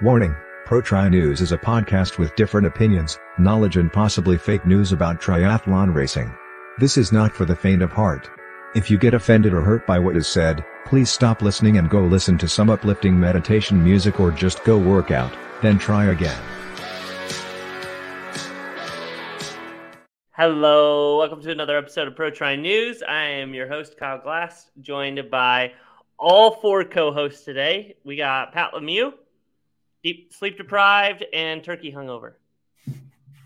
Warning Pro Tri News is a podcast with different opinions, knowledge, and possibly fake news about triathlon racing. This is not for the faint of heart. If you get offended or hurt by what is said, please stop listening and go listen to some uplifting meditation music or just go work out, then try again. Hello, welcome to another episode of Pro Tri News. I am your host, Kyle Glass, joined by all four co hosts today. We got Pat Lemieux, deep sleep deprived, and turkey hungover.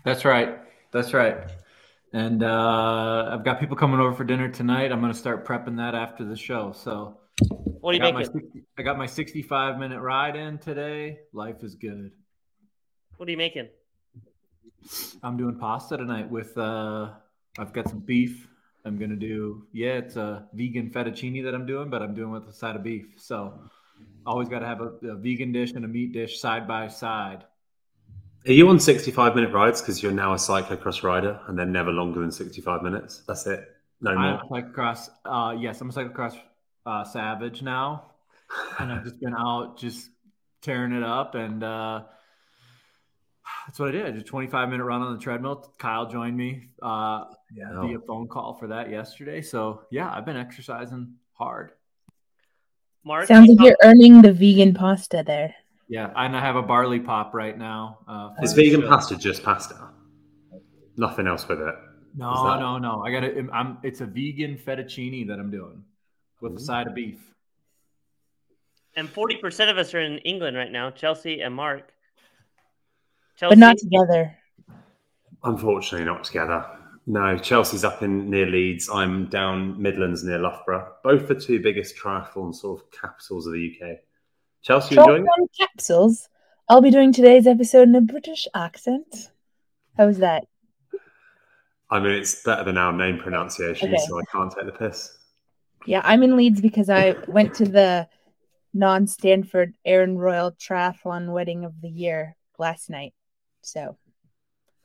That's right. That's right. And uh, I've got people coming over for dinner tonight. I'm going to start prepping that after the show. So, what are you I got, making? my 60, I got my 65 minute ride in today. Life is good. What are you making? I'm doing pasta tonight with, uh, I've got some beef. I'm going to do, yeah, it's a vegan fettuccine that I'm doing, but I'm doing with a side of beef. So, always got to have a, a vegan dish and a meat dish side by side. Are you on 65 minute rides because you're now a cyclocross rider and they're never longer than 65 minutes? That's it. No I'm more. a cyclocross. Uh, yes, I'm a cyclocross uh, savage now, and I've just been out just tearing it up, and uh, that's what I did. I did a 25 minute run on the treadmill. Kyle joined me uh, Yeah. via phone call for that yesterday. So yeah, I've been exercising hard. Mark? Sounds like you're earning the vegan pasta there. Yeah, and I have a barley pop right now. Uh, Is vegan show. pasta just pasta? Nothing else with it. No, Is that- no, no. I got it. I'm. It's a vegan fettuccine that I'm doing with a side of beef. And 40% of us are in England right now, Chelsea and Mark. Chelsea, But not together. Unfortunately, not together. No, Chelsea's up in near Leeds. I'm down Midlands near Loughborough. Both the two biggest triathlon sort of capitals of the UK. Chelsea, you enjoying it? Triathlon capsules. I'll be doing today's episode in a British accent. How's that? I mean, it's better than our name pronunciation, Okay. so I can't take the piss. Yeah, I'm in Leeds because I went to the Non-Stanford Aaron Royle Triathlon Wedding of the Year last night. So,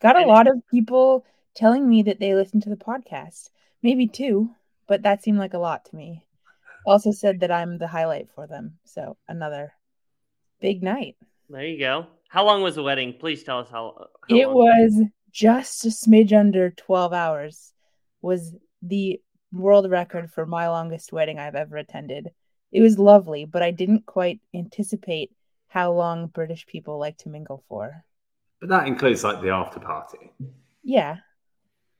got a lot of people telling me that they listen to the podcast. Maybe two, but that seemed like a lot to me. Also said that I'm the highlight for them. So, another big night. There you go. How long was the wedding? Please tell us how. how It long. was just a smidge under 12 hours was the world record for my longest wedding I've ever attended. It was lovely, but I didn't quite anticipate how long British people like to mingle for. But that includes like the after party. Yeah.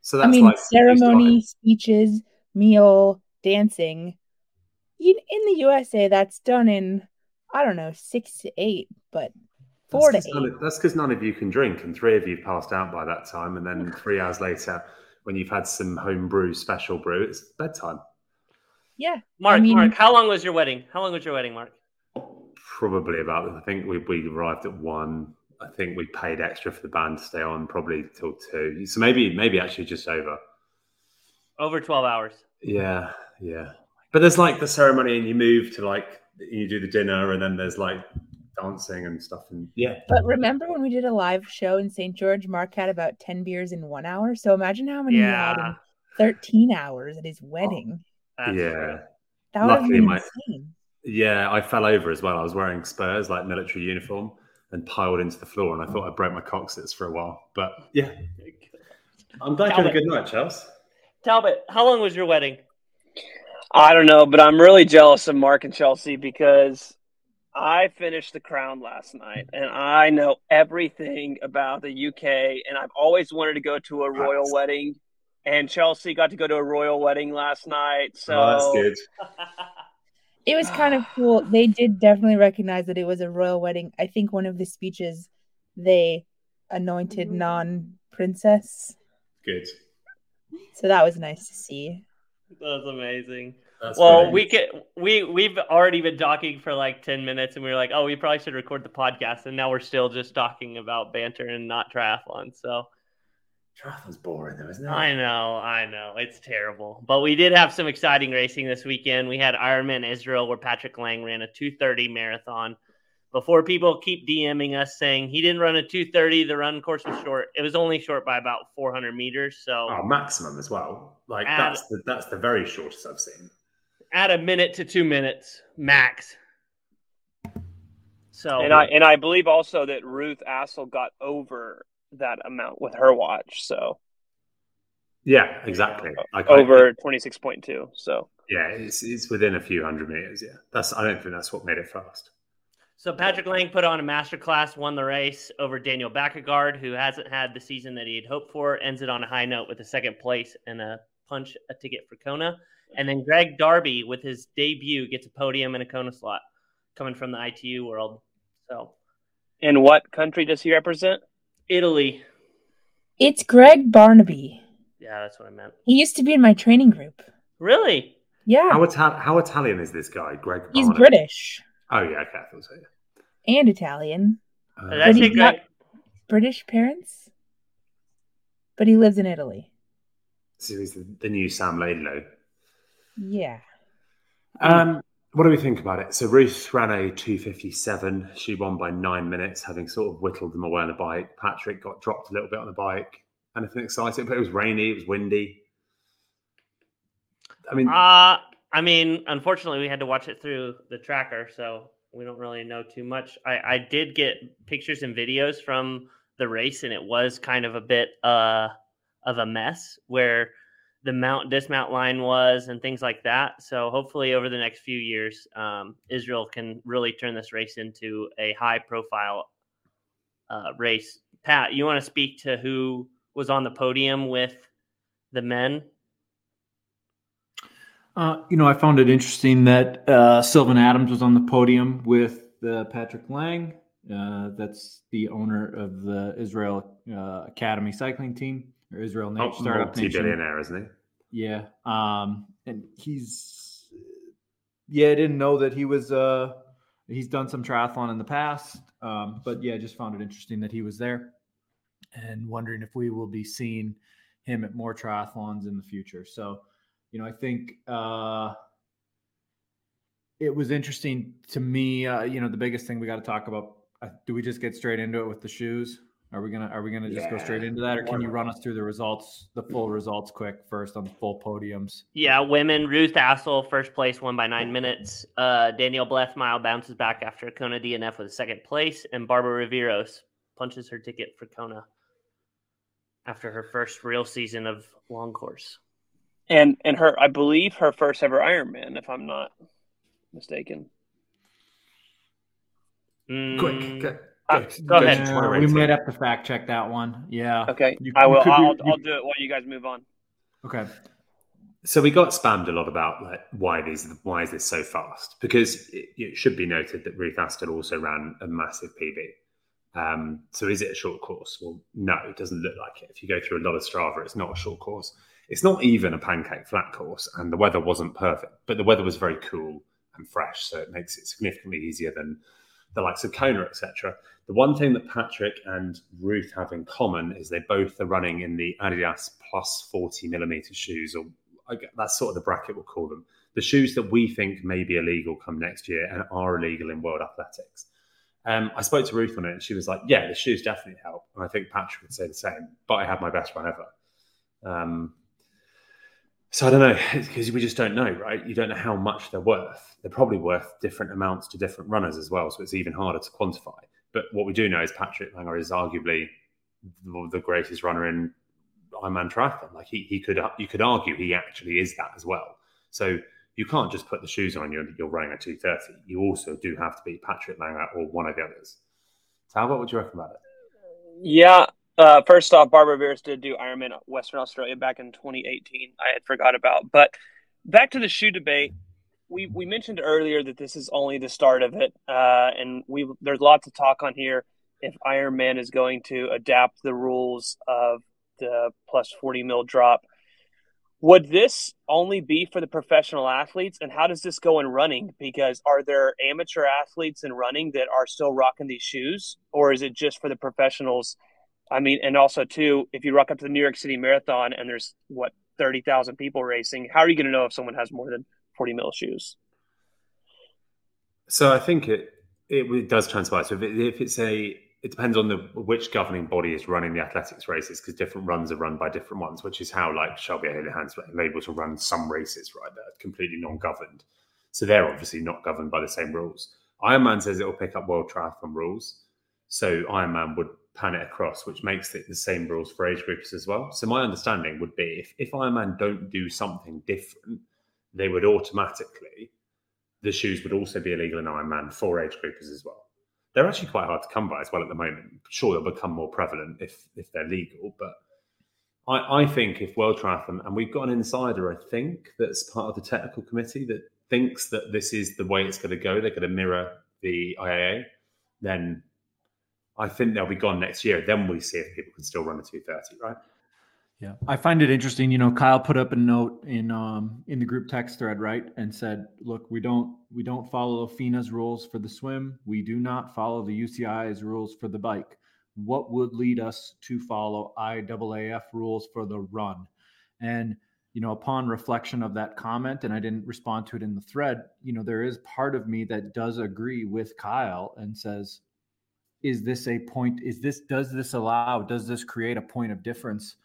So I mean, like ceremony, speeches, meal, dancing. In, in the USA, that's done in, I don't know, six to eight, but four to That's 'cause none eight. of- That's because none of you can drink, and three of you passed out by that time. And then three hours later, when you've had some home brew, special brew, it's bedtime. Yeah. Mark, I mean- Mark, how long was your wedding? How long was your wedding, Mark? Probably about. I think we we arrived at one. I think we paid extra for the band to stay on, probably till two. So maybe maybe actually just over. Over 12 hours. Yeah, yeah. But there's like the ceremony, and you move to like you do the dinner, and then there's like dancing and stuff. And yeah, But remember when we did a live show in St. George, Mark had about 10 beers in one hour? So imagine how many he had in 13 hours at his wedding. That's yeah. true. That would have Luckily, been my- insane. Yeah, I fell over as well. I was wearing spurs, like military uniform, and piled into the floor. And I mm. thought I'd break my coccyx for a while. But yeah, I'm glad you had a good night, Chelsea. Talbot, how long was your wedding? I don't know, but I'm really jealous of Mark and Chelsea because I finished The Crown last night and I know everything about the UK and I've always wanted to go to a royal Nice. wedding. And Chelsea got to go to a royal wedding last night. So oh, that's good. It was kind of cool. They did definitely recognize that it was a royal wedding. I think one of the speeches they anointed mm-hmm. Non princess. Good. So that was nice to see. That's amazing. That's well, brilliant. we could we we've already been talking for like ten minutes, and we were like, oh, we probably should record the podcast, and now we're still just talking about banter and not triathlon. So Triathlon's boring, though, isn't it? I know, I know, it's terrible, but we did have some exciting racing this weekend. We had Ironman Israel, where Patrick Lange ran a two thirty marathon. Before people keep DMing us saying he didn't run a two thirty, the run course was short. It was only short by about four hundred meters. So Oh, maximum as well. Like Add- that's the that's the very shortest I've seen. add a minute to two minutes max. So and I and I believe also that Ruth Astle got over that amount with her watch. So Yeah, exactly. Like, I- over twenty six point two. So yeah, it's it's within a few hundred meters. Yeah, that's. I don't think that's what made it fast. So Patrick Lange put on a masterclass, won the race over Daniel Baekkegard, who hasn't had the season that he had hoped for. Ends it on a high note with a second place and a punch a ticket for Kona. And then Greg Darby with his debut gets a podium and a Kona slot coming from the ITU world. So in what country does he represent? Italy. It's Greg Barnaby. Yeah, that's what I meant. He used to be in my training group. Really? Yeah, How, Ital- how Italian is this guy, Greg? he's Barnett? British Oh yeah, okay, I thought so. Yeah. and Italian. Uh, Did But say he's not- Greg? British parents, but he lives in Italy. so he's the, the new Sam Laidlow. Yeah. Um, what do we think about it? So Ruth ran a 257. She won by nine minutes, having sort of whittled them away on the bike. Patrick got dropped a little bit on the bike. Anything exciting? But it was rainy, it was windy. I mean, Uh, I mean, unfortunately, we had to watch it through the tracker, so we don't really know too much. I, I did get pictures and videos from the race, and it was kind of a bit uh, of a mess where the mount dismount line was and things like that. So hopefully, over the next few years, um, Israel can really turn this race into a high profile uh, race. Pat, you want to speak to who was on the podium with the men? Uh, you know, I found it interesting that uh, Sylvan Adams was on the podium with uh, Patrick Lange. Uh, that's the owner of the Israel uh, Academy cycling team or Israel Nation oh, Startup multi-billionaire, isn't he? Yeah. Um, and he's, yeah, I didn't know that he was, uh, he's done some triathlon in the past. Um, but yeah, I just found it interesting that he was there and wondering if we will be seeing him at more triathlons in the future. So, you know, I think, uh, it was interesting to me. Uh, you know, the biggest thing we got to talk about. Uh, do we just get straight into it with the shoes? Are we gonna Are we gonna just go straight into that, or can you run us through the results, the full results, quick first on the full podiums? Yeah, women. Ruth Astle, first place, won by nine minutes. Uh, Danielle Bleymehl bounces back after Kona DNF with second place, and Barbara Riveros punches her ticket for Kona after her first real season of long course. And and her, I believe her first ever Ironman, if I'm not mistaken. Mm, Quick, go, Uh, go, go ahead. to Uh, we rating. might have to fact check that one. Yeah. Okay, You- I will. I'll, you- I'll do it while you guys move on. Okay. So we got spammed a lot about like why these why is this so fast? Because it, it should be noted that Ruth Astle also ran a massive PB. Um, so is it a short course? Well, no, it doesn't look like it. If you go through a lot of Strava, it's not a short course. It's not even a pancake flat course, and the weather wasn't perfect, but the weather was very cool and fresh, so it makes it significantly easier than the likes of Kona, etc. The one thing that Patrick and Ruth have in common is they both are running in the Adidas plus 40 millimeter shoes, or that's sort of the bracket we'll call them. The shoes that we think may be illegal come next year and are illegal in world athletics. Um, I spoke to Ruth on it, and she was like, "Yeah, the shoes definitely help." And I think Patrick would say the same. But I had my best run ever. Um, so I don't know because we just don't know, right? You don't know how much they're worth. They're probably worth different amounts to different runners as well, so it's even harder to quantify. But what we do know is Patrick Lange is arguably the, greatest runner in Ironman triathlon. Like he, he could, you could argue he actually is that as well. So you can't just put the shoes on you and you're running a 230. You also do have to beat Patrick Lange or one of the others. So what would you reckon about it? Yeah. Uh, first off, Barbara Veers did do Ironman Western Australia back in 2018. I had forgot about, but back to the shoe debate. We we mentioned earlier that this is only the start of it, uh, and we there's lots of talk on here if Ironman is going to adapt the rules of the plus 40 mil drop. Would this only be for the professional athletes? And how does this go in running? Because are there amateur athletes in running that are still rocking these shoes, or is it just for the professionals? I mean, and also too, if you rock up to the New York City Marathon and there's what thirty thousand people racing, how are you going to know if someone has more than forty mil shoes? So I think it it, it does transpire. So if, it, if it's a, it depends on the which governing body is running the athletics races because different runs are run by different ones, which is how like Shelby Houlihan's able to run some races right that are completely non-governed. So they're obviously not governed by the same rules. Ironman says it will pick up World Triathlon rules, so Ironman would pan it across, which makes it the same rules for age groups as well. So my understanding would be if, if Ironman don't do something different, they would automatically the shoes would also be illegal in Ironman for age groupers as well. They're actually quite hard to come by as well at the moment. Sure, they'll become more prevalent if if they're legal, but I, I think if World Triathlon and we've got an insider, I think that's part of the technical committee that thinks that this is the way it's going to go. They're going to mirror the IAA. Then I think they'll be gone next year. Then we see if people can still run a 230, right? Yeah, I find it interesting. You know, Kyle put up a note in um in the group text thread, right, and said, "Look, we don't we don't follow FINA's rules for the swim. We do not follow the UCI's rules for the bike. What would lead us to follow IAAF rules for the run?" And you know, upon reflection of that comment, and I didn't respond to it in the thread. You know, there is part of me that does agree with Kyle and says, "Is this a point? Is this does this allow? Does this create a point of difference?"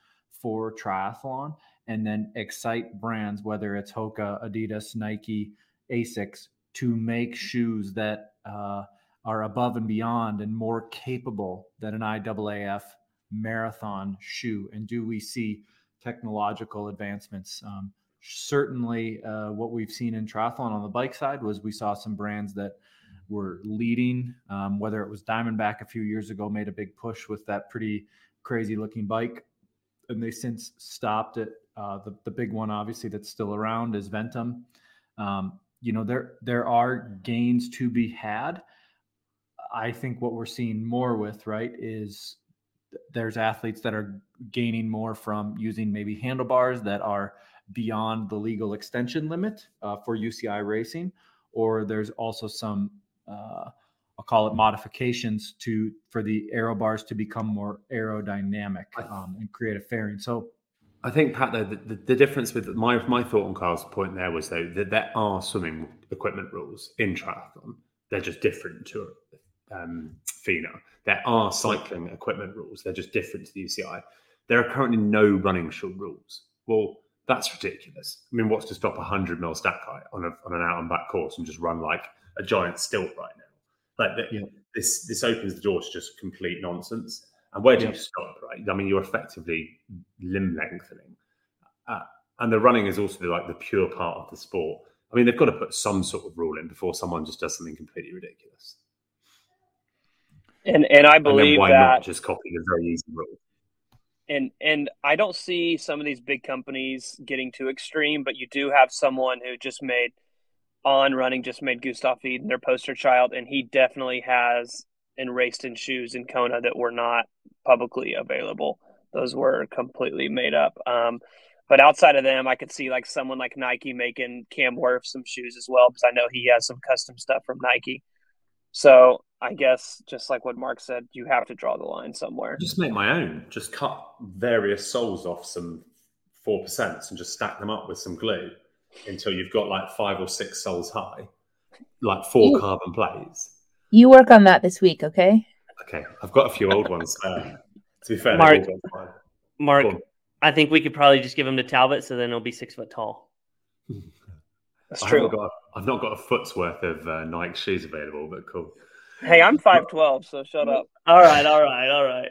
for triathlon and then excite brands, whether it's Hoka, Adidas, Nike, Asics, to make shoes that uh, are above and beyond and more capable than an IAAF marathon shoe? And do we see technological advancements? Um, certainly, uh, what we've seen in triathlon on the bike side was we saw some brands that were leading, um, whether it was Diamondback a few years ago, made a big push with that pretty crazy looking bike and they since stopped it. Uh, the the big one, obviously, that's still around is Ventum. Um, you know, there there are gains to be had. I think what we're seeing more with right is there's athletes that are gaining more from using maybe handlebars that are beyond the legal extension limit uh, for UCI racing, or there's also some uh, I'll call it modifications to for the aero bars to become more aerodynamic um, and create a fairing. So I think Pat, though, the, the, difference with my my thought on Carl's point there was though that there are swimming equipment rules in triathlon. They're just different to um, FINA. There are cycling equipment rules. They're just different to the UCI. There are currently no running shoe rules. Well, that's ridiculous. I mean, what's to stop a hundred mil stack height on a on an out and back course and just run like a giant stilt right now? Like the, yeah. this, this opens the door to just complete nonsense. And where do yeah. you stop? Right? I mean, you're effectively limb lengthening, uh, and the running is also the, like the pure part of the sport. I mean, they've got to put some sort of rule in before someone just does something completely ridiculous. And and I believe and why that not just copy the very easy rule. And and I don't see some of these big companies getting too extreme, but you do have someone who just made on running just made Gustav Iden their poster child, and he definitely has and raced in shoes in Kona that were not publicly available. Those were completely made up. Um, but outside of them, I could see like someone like Nike making Cam Wurf some shoes as well, because I know he has some custom stuff from Nike. So I guess just like what Mark said, you have to draw the line somewhere. Just make my own. Just cut various soles off some four percent and just stack them up with some glue until you've got like five or six soles high, like four you, carbon plates. You work on that this week, okay? Okay, I've got a few old ones. Uh, to be fair, Mark, Mark, I think we could probably just give them to Talbot, so then it'll be six foot tall. That's I true. Got, I've not got a foot's worth of uh, Nike shoes available, but cool. Hey, I'm five twelve, so shut up. All right, all right, all right.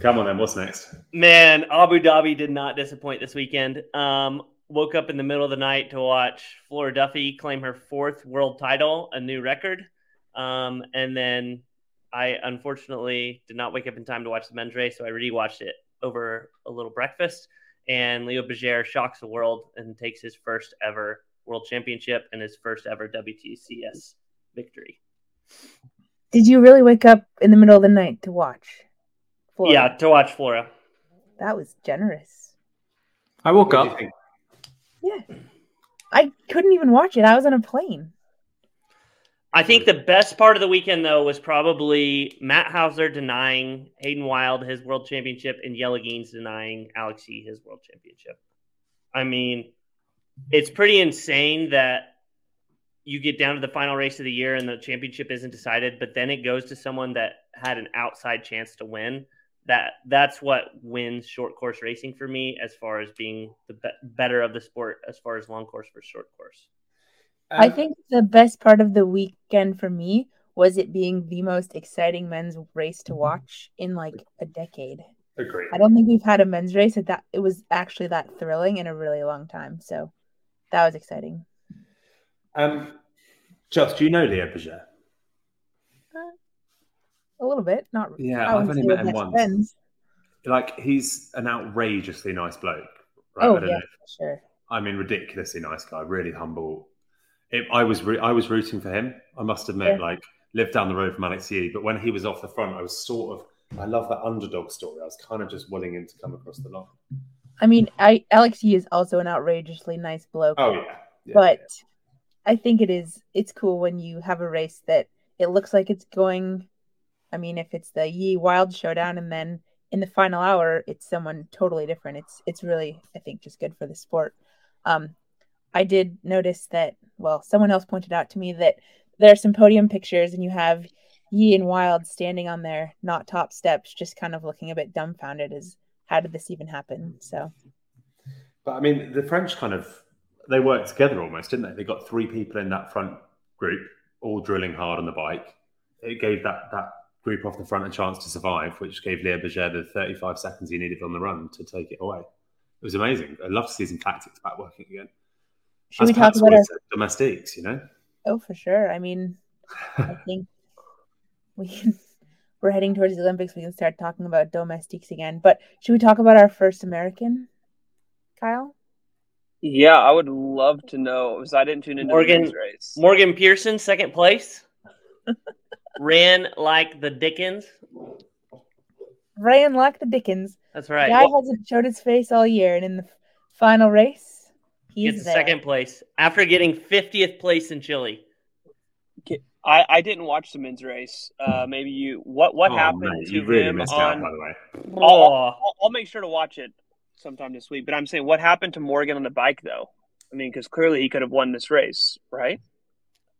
Come on then. What's next? Man, Abu Dhabi did not disappoint this weekend. Um, woke up in the middle of the night to watch Flora Duffy claim her fourth world title, a new record. Um, and then I unfortunately did not wake up in time to watch the men's race, so I rewatched it over a little breakfast. And Leo Bergere shocks the world and takes his first ever world championship and his first ever WTCS victory. Did you really wake up in the middle of the night to watch? Flora? Yeah, to watch Flora. That was generous. I woke up. Yeah. I couldn't even watch it. I was on a plane. I think the best part of the weekend, though, was probably Matt Hauser denying Hayden Wilde his world championship and Jelle Geens denying Alex Yee his world championship. I mean, it's pretty insane that you get down to the final race of the year and the championship isn't decided, but then it goes to someone that had an outside chance to win that that's what wins short course racing for me as far as being the be- better of the sport as far as long course for short course. Um, I think the best part of the weekend for me was it being the most exciting men's race to watch in like a decade. Agree. I don't think we've had a men's race that, that it was actually that thrilling in a really long time. So that was exciting. Um, Just, do you know Leo Bergere? A little bit, not. Really. Yeah, I I've only met him once. friends. Like, he's an outrageously nice bloke. Right? Oh I don't yeah, sure. I mean, ridiculously nice guy, really humble. It, I was re- I was rooting for him. I must admit, Yeah. like lived down the road from Alex Yee, but when he was off the front, I was sort of. I love that underdog story. I was kind of just willing him to come across the line. I mean, I Alex Yee is also an outrageously nice bloke. Oh yeah, yeah. but I think it is it's cool when you have a race that it looks like it's going I mean if it's the Yee Wilde showdown and then in the final hour it's someone totally different it's it's really I think just good for the sport um I did notice that well someone else pointed out to me that there are some podium pictures and you have Yee and Wilde standing on their not top steps just kind of looking a bit dumbfounded as how did this even happen so But I mean, the French kind of they worked together almost, didn't they? They got three people in that front group, all drilling hard on the bike. It gave that that group off the front a chance to survive, which gave Leo Bergere the 35 seconds he needed on the run to take it away. It was amazing. I'd love to see some tactics back working again. should As we talk about our always said, domestiques, you know? Oh, for sure. I mean, I think we can, we're heading towards the Olympics. We can start talking about domestiques again. But should we talk about our first American, Kyle? Yeah, I would love to know because I didn't tune into Morgan- the race. Morgan Pearson, second place. Ran like the Dickens. Ran like the Dickens. That's right. Guy hasn't showed his face all year, and in the final race, he's Gets there. second place after getting 50th place in Chile. I, I didn't watch the men's race. Uh, maybe you. What what Oh, happened mate, to you really him missed on? out, by the way. I'll, I'll, I'll make sure to watch it sometime this week. But I'm saying, what happened to Morgan on the bike, though? I mean, because clearly he could have won this race, right?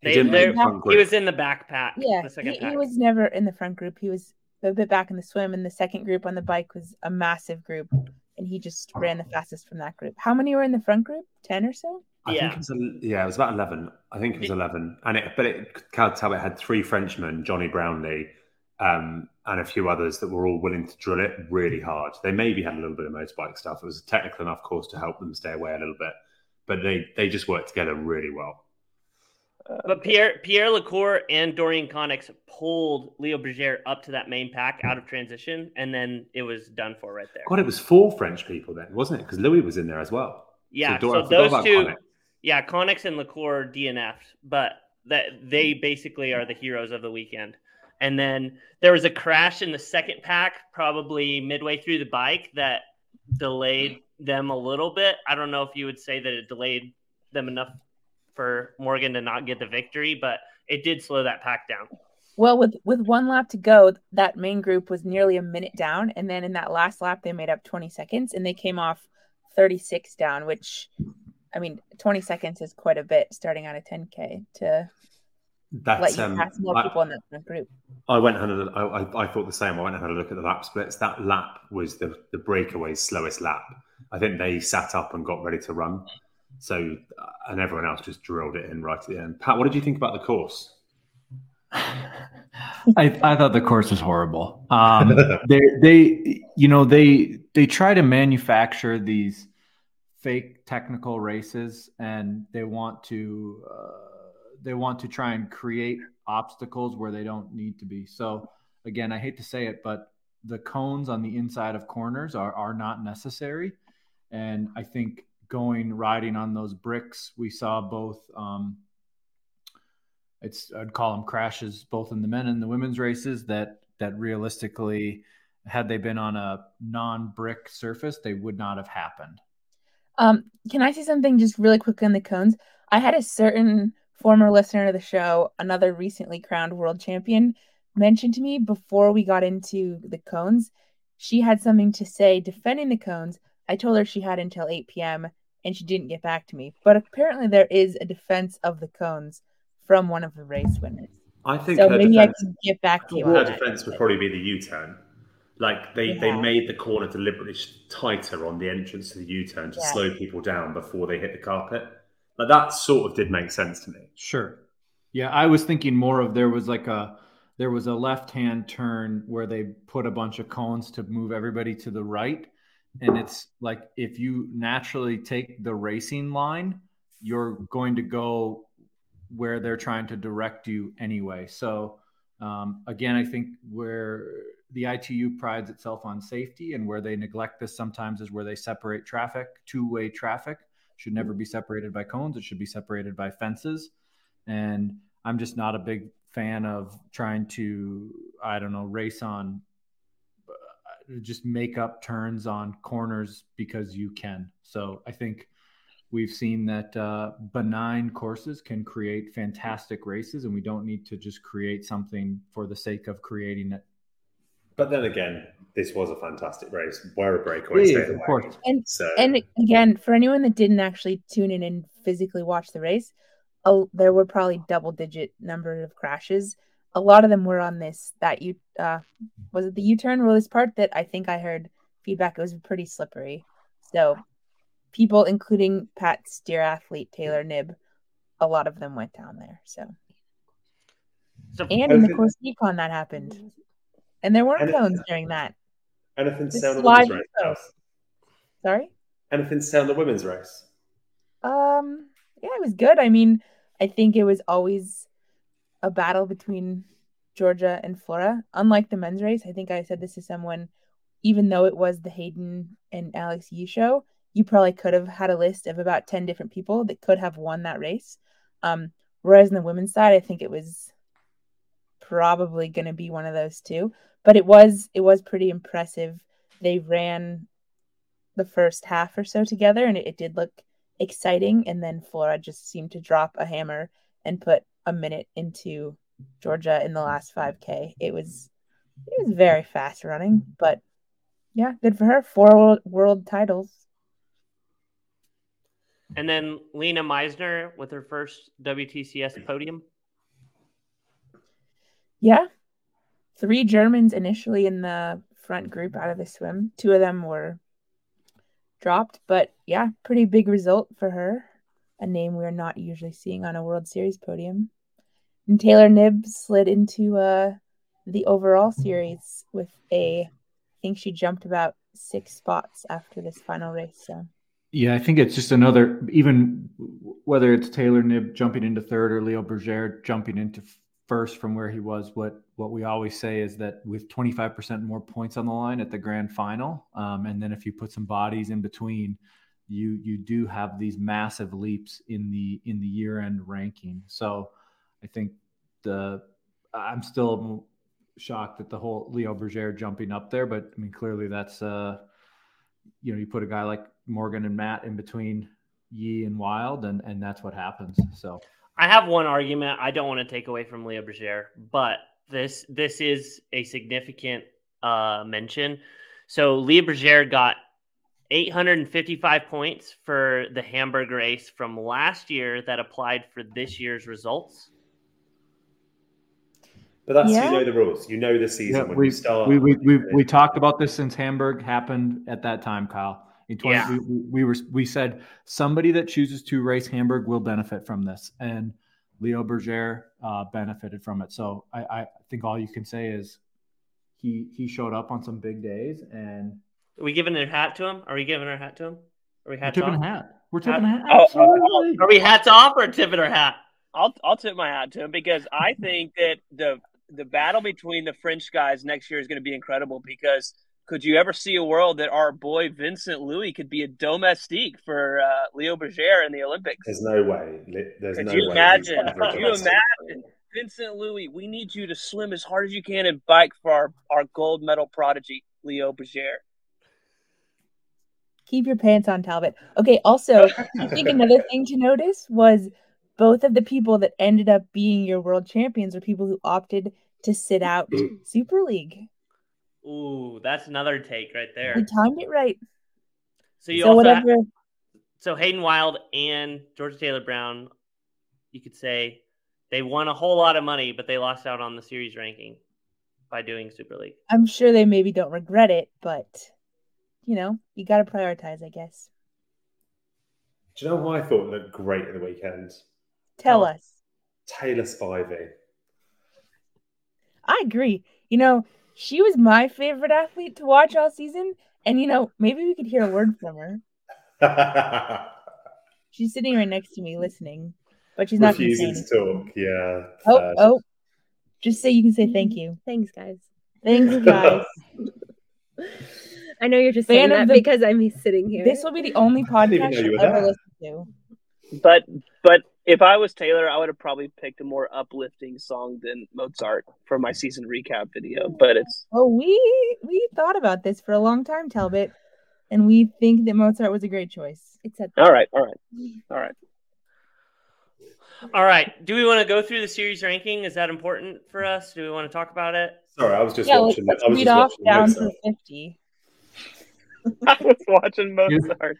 He They, didn't they- make the he was in the backpack. Yeah, the second he, pack. he was never in the front group. He was a bit back in the swim, and the second group on the bike was a massive group, and he just ran the fastest from that group. How many were in the front group? Ten or so. I Yeah. think it was yeah, it was about eleven. I think it was eleven, and it but it Cal Talbot had three Frenchmen, Johnny Brownlee, um, and a few others that were all willing to drill it really hard. They maybe had a little bit of motorbike stuff. It was a technical enough course to help them stay away a little bit, but they they just worked together really well. Uh, but Pierre Pierre Le Corre and Dorian Coninx pulled Leo Bergere up to that main pack out of transition, and then it was done for right there. God, it was four French people then, wasn't it? Because Luis was in there as well. Yeah, Dor- so, those two, Coninx. yeah, Coninx and Le Corre DNF'd, but that they basically are the heroes of the weekend. And then there was a crash in the second pack, probably midway through the bike, that delayed them a little bit. I don't know if you would say that it delayed them enough for Morgan to not get the victory, but it did slow that pack down. Well, with with one lap to go, that main group was nearly a minute down, and then in that last lap, they made up twenty seconds, and they came off thirty six down. Which, I mean, twenty seconds is quite a bit starting out a ten k to let you um, pass more I- people in that group. I went and had a, I, I- I thought the same. I went and had a look at the lap splits. That lap was the the breakaway's slowest lap. I think they sat up and got ready to run. So uh, and everyone else just drilled it in right at the end. Pat, what did you think about the course? I, I thought the course was horrible. Um, they, they, you know, they they try to manufacture these fake technical races, and they want to uh, they want to try and create obstacles where they don't need to be. So again, I hate to say it, but the cones on the inside of corners are are not necessary, and I think going riding on those bricks, we saw both. Um, it's I'd call them crashes both in the men and the women's races that that realistically had they been on a non-brick surface they would not have happened. Um, can I say something just really quick on the cones? I had a certain former listener of the show, another recently crowned world champion, mention to me before we got into the cones. She had something to say defending the cones. I told her she had until 8 p.m. and she didn't get back to me. But apparently, there is a defense of the cones from one of the race winners. I think So her maybe I can get back to you her on that. defense would probably be the U-turn. Like they, they made the corner deliberately tighter on the entrance to the U-turn to Yeah. slow people down before they hit the carpet. Like that sort of did make sense to me. Sure. Yeah, I was thinking more of there was like a there was a left hand turn where they put a bunch of cones to move everybody to the right. And it's like if you naturally take the racing line, you're going to go where they're trying to direct you anyway. So um, again, I think where the ITU prides itself on safety and where they neglect this sometimes is where they separate traffic, two way traffic should never be separated by cones. It should be separated by fences. And I'm just not a big fan of trying to, I don't know, race on, just make up turns on corners because you can. So I think we've seen that uh, benign courses can create fantastic races, and we don't need to just create something for the sake of creating it. But then again, this was a fantastic race. Where a breakaway, yeah, of course. And so. and again, for anyone that didn't actually tune in and physically watch the race, a, there were probably double digit number of crashes. A lot of them were on this that you uh was it the U turn or this part that I think I heard feedback it was pretty slippery. So people, including pat's dear athlete Taylor Knibb, a lot of them went down there. So, so and in the course econ that happened, and there weren't cones during that. Anything to say on the women's race? Sorry. Anything to say on the women's race? Um. Yeah, it was good. I mean, I think it was always a battle between Georgia and Flora. Unlike the men's race, I think I said this to someone, even though it was the Hayden and Alex Yee show, you probably could have had a list of about 10 different people that could have won that race. Um, whereas in the women's side, I think it was probably going to be one of those two. But it was it was pretty impressive. They ran the first half or so together, and it, it did look exciting. And then Flora just seemed to drop a hammer and put a minute into Georgia in the last 5K. It was it was very fast running, but yeah, good for her. Four world, world titles. And then Lena Meisner with her first WTCS podium. Yeah. Three Germans initially in the front group out of the swim. Two of them were dropped. But yeah, pretty big result for her. A name we're not usually seeing on a World Series podium. And Taylor Knibb slid into uh, the overall series with a, I think she jumped about six spots after this final race. So. Yeah, I think it's just another, even whether it's Taylor Knibb jumping into third or Leo Bergere jumping into first from where he was, what what we always say is that with 25% more points on the line at the grand final, um, and then if you put some bodies in between, you you do have these massive leaps in the in the year end ranking. So I think the I'm still shocked at the whole Leo Bergere jumping up there, but I mean clearly that's uh you know you put a guy like Morgan and Matt in between Yee and Wilde, and and that's what happens. So I have one argument I don't want to take away from Leo Bergere, but this this is a significant uh, mention. So Leo Bergere got 855 points for the Hamburg race from last year that applied for this year's results. But that's yeah. you know the rules. You know the season yeah, when we, you start. We we, we, we talked about this since Hamburg happened at that time, Kyle. In 20, yeah. we, we were we said somebody that chooses to race Hamburg will benefit from this, and Leo Bergere uh, benefited from it. So I, I think all you can say is he he showed up on some big days, and are we giving a hat to him? Are we giving our hat to him? Are we hats We're tipping off? a hat. We're tipping hat? a hat. Oh, are we hats off or tipping our hat? I'll I'll tip my hat to him because I think that the the battle between the French guys next year is going to be incredible because could you ever see a world that our boy Vincent Luis could be a domestique for uh, Leo Bergere in the Olympics? There's no way. There's could no you way imagine? Could you imagine? Vincent Luis, we need you to swim as hard as you can and bike for our, our gold medal prodigy, Leo Bergere. Keep your pants on, Talbot. Okay, also, I think another thing to notice was both of the people that ended up being your world champions are people who opted to sit out Super League. Ooh, that's another take right there. We timed it right. So you so also whatever. Have, so Hayden Wilde and Georgia Taylor Brown, you could say they won a whole lot of money, but they lost out on the series ranking by doing Super League. I'm sure they maybe don't regret it, but you know, you got to prioritize, I guess. Do you know who I thought looked great at the weekend? Tell oh. us. Taylor Spivey. I agree. You know, she was my favorite athlete to watch all season. And, you know, maybe we could hear a word from her. She's sitting right next to me listening, but she's not refusing to talk. Yeah. Oh, Uh, oh. Just say you can say thank you. Thanks, guys. Thanks, guys. I know you're just Fan saying that the- because I'm sitting here. this will be the only podcast know you ever there. listen to. But but if I was Taylor, I would have probably picked a more uplifting song than Mozart for my season recap video. But it's Oh, we we thought about this for a long time, Talbot, and we think that Mozart was a great choice. it's a all right, all right, all right. All right. Do we want to go through the series ranking? Is that important for us? Do we want to talk about it? Sorry, I was just yeah, let's, watching. let's I was read just off watching down Mozart. to fifty. I was watching Mozart.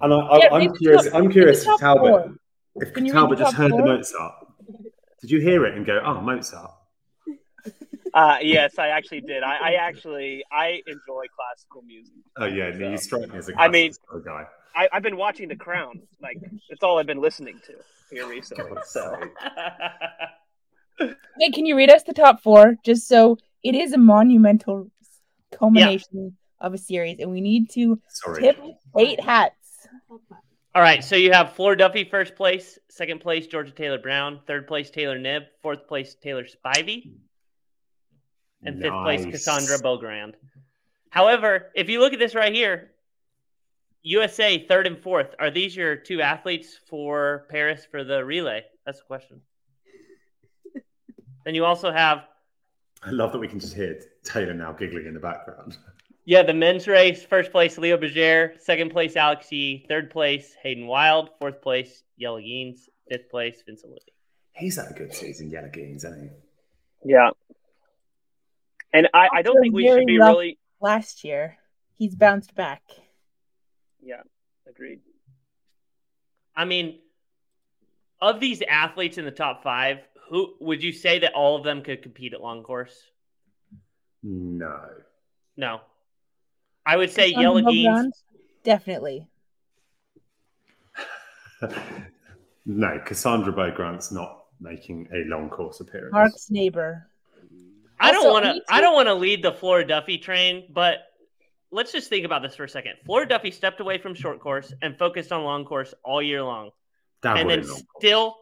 And I, I, Yeah, I'm read the curious. top- I'm curious if Talbot, four. if Can you Talbot just top heard the? Mozart. Did you hear it and go, "Oh, Mozart"? Uh, yes, I actually did. I, I actually I enjoy classical music. Oh yeah, no, you strike me as a I mean- guy. I, I've been watching The Crown. Like it's all I've been listening to here recently. God's So sake. Hey, can you read us the top four? Just so it is a monumental culmination of a series, and we need to Sorry. tip eight hats. All right. So you have Flora Duffy first place, second place Georgia Taylor Brown, third place Taylor Knibb, fourth place Taylor Spivey, and fifth place Cassandra Beaugrand. However, if you look at this right here, USA third and fourth. Are these your two athletes for Paris for the relay? That's the question. then you also have I love that we can just hear Taylor now giggling in the background. Yeah, the men's race, first place Leo Bergere, second place Alex Yee, third place Hayden Wilde, fourth place Jelle Geens, fifth place Vincent Lee. He's had a good season, Jelle Geens, hasn't he? yeah, and I, I don't think we should be really. Last year, he's bounced back. Yeah, agreed. I mean, of these athletes in the top five, who would you say that all of them could compete at long course? No. No. I would say Cassandra Jelle Beaugrand? Geens. Definitely. no, Cassandra Beaugrand's not making a long course appearance. Mark's neighbor. I don't want to. I don't want to lead the Flora Duffy train, but let's just think about this for a second. Flora Duffy stepped away from short course and focused on long course all year long, Dabbled and then in course. still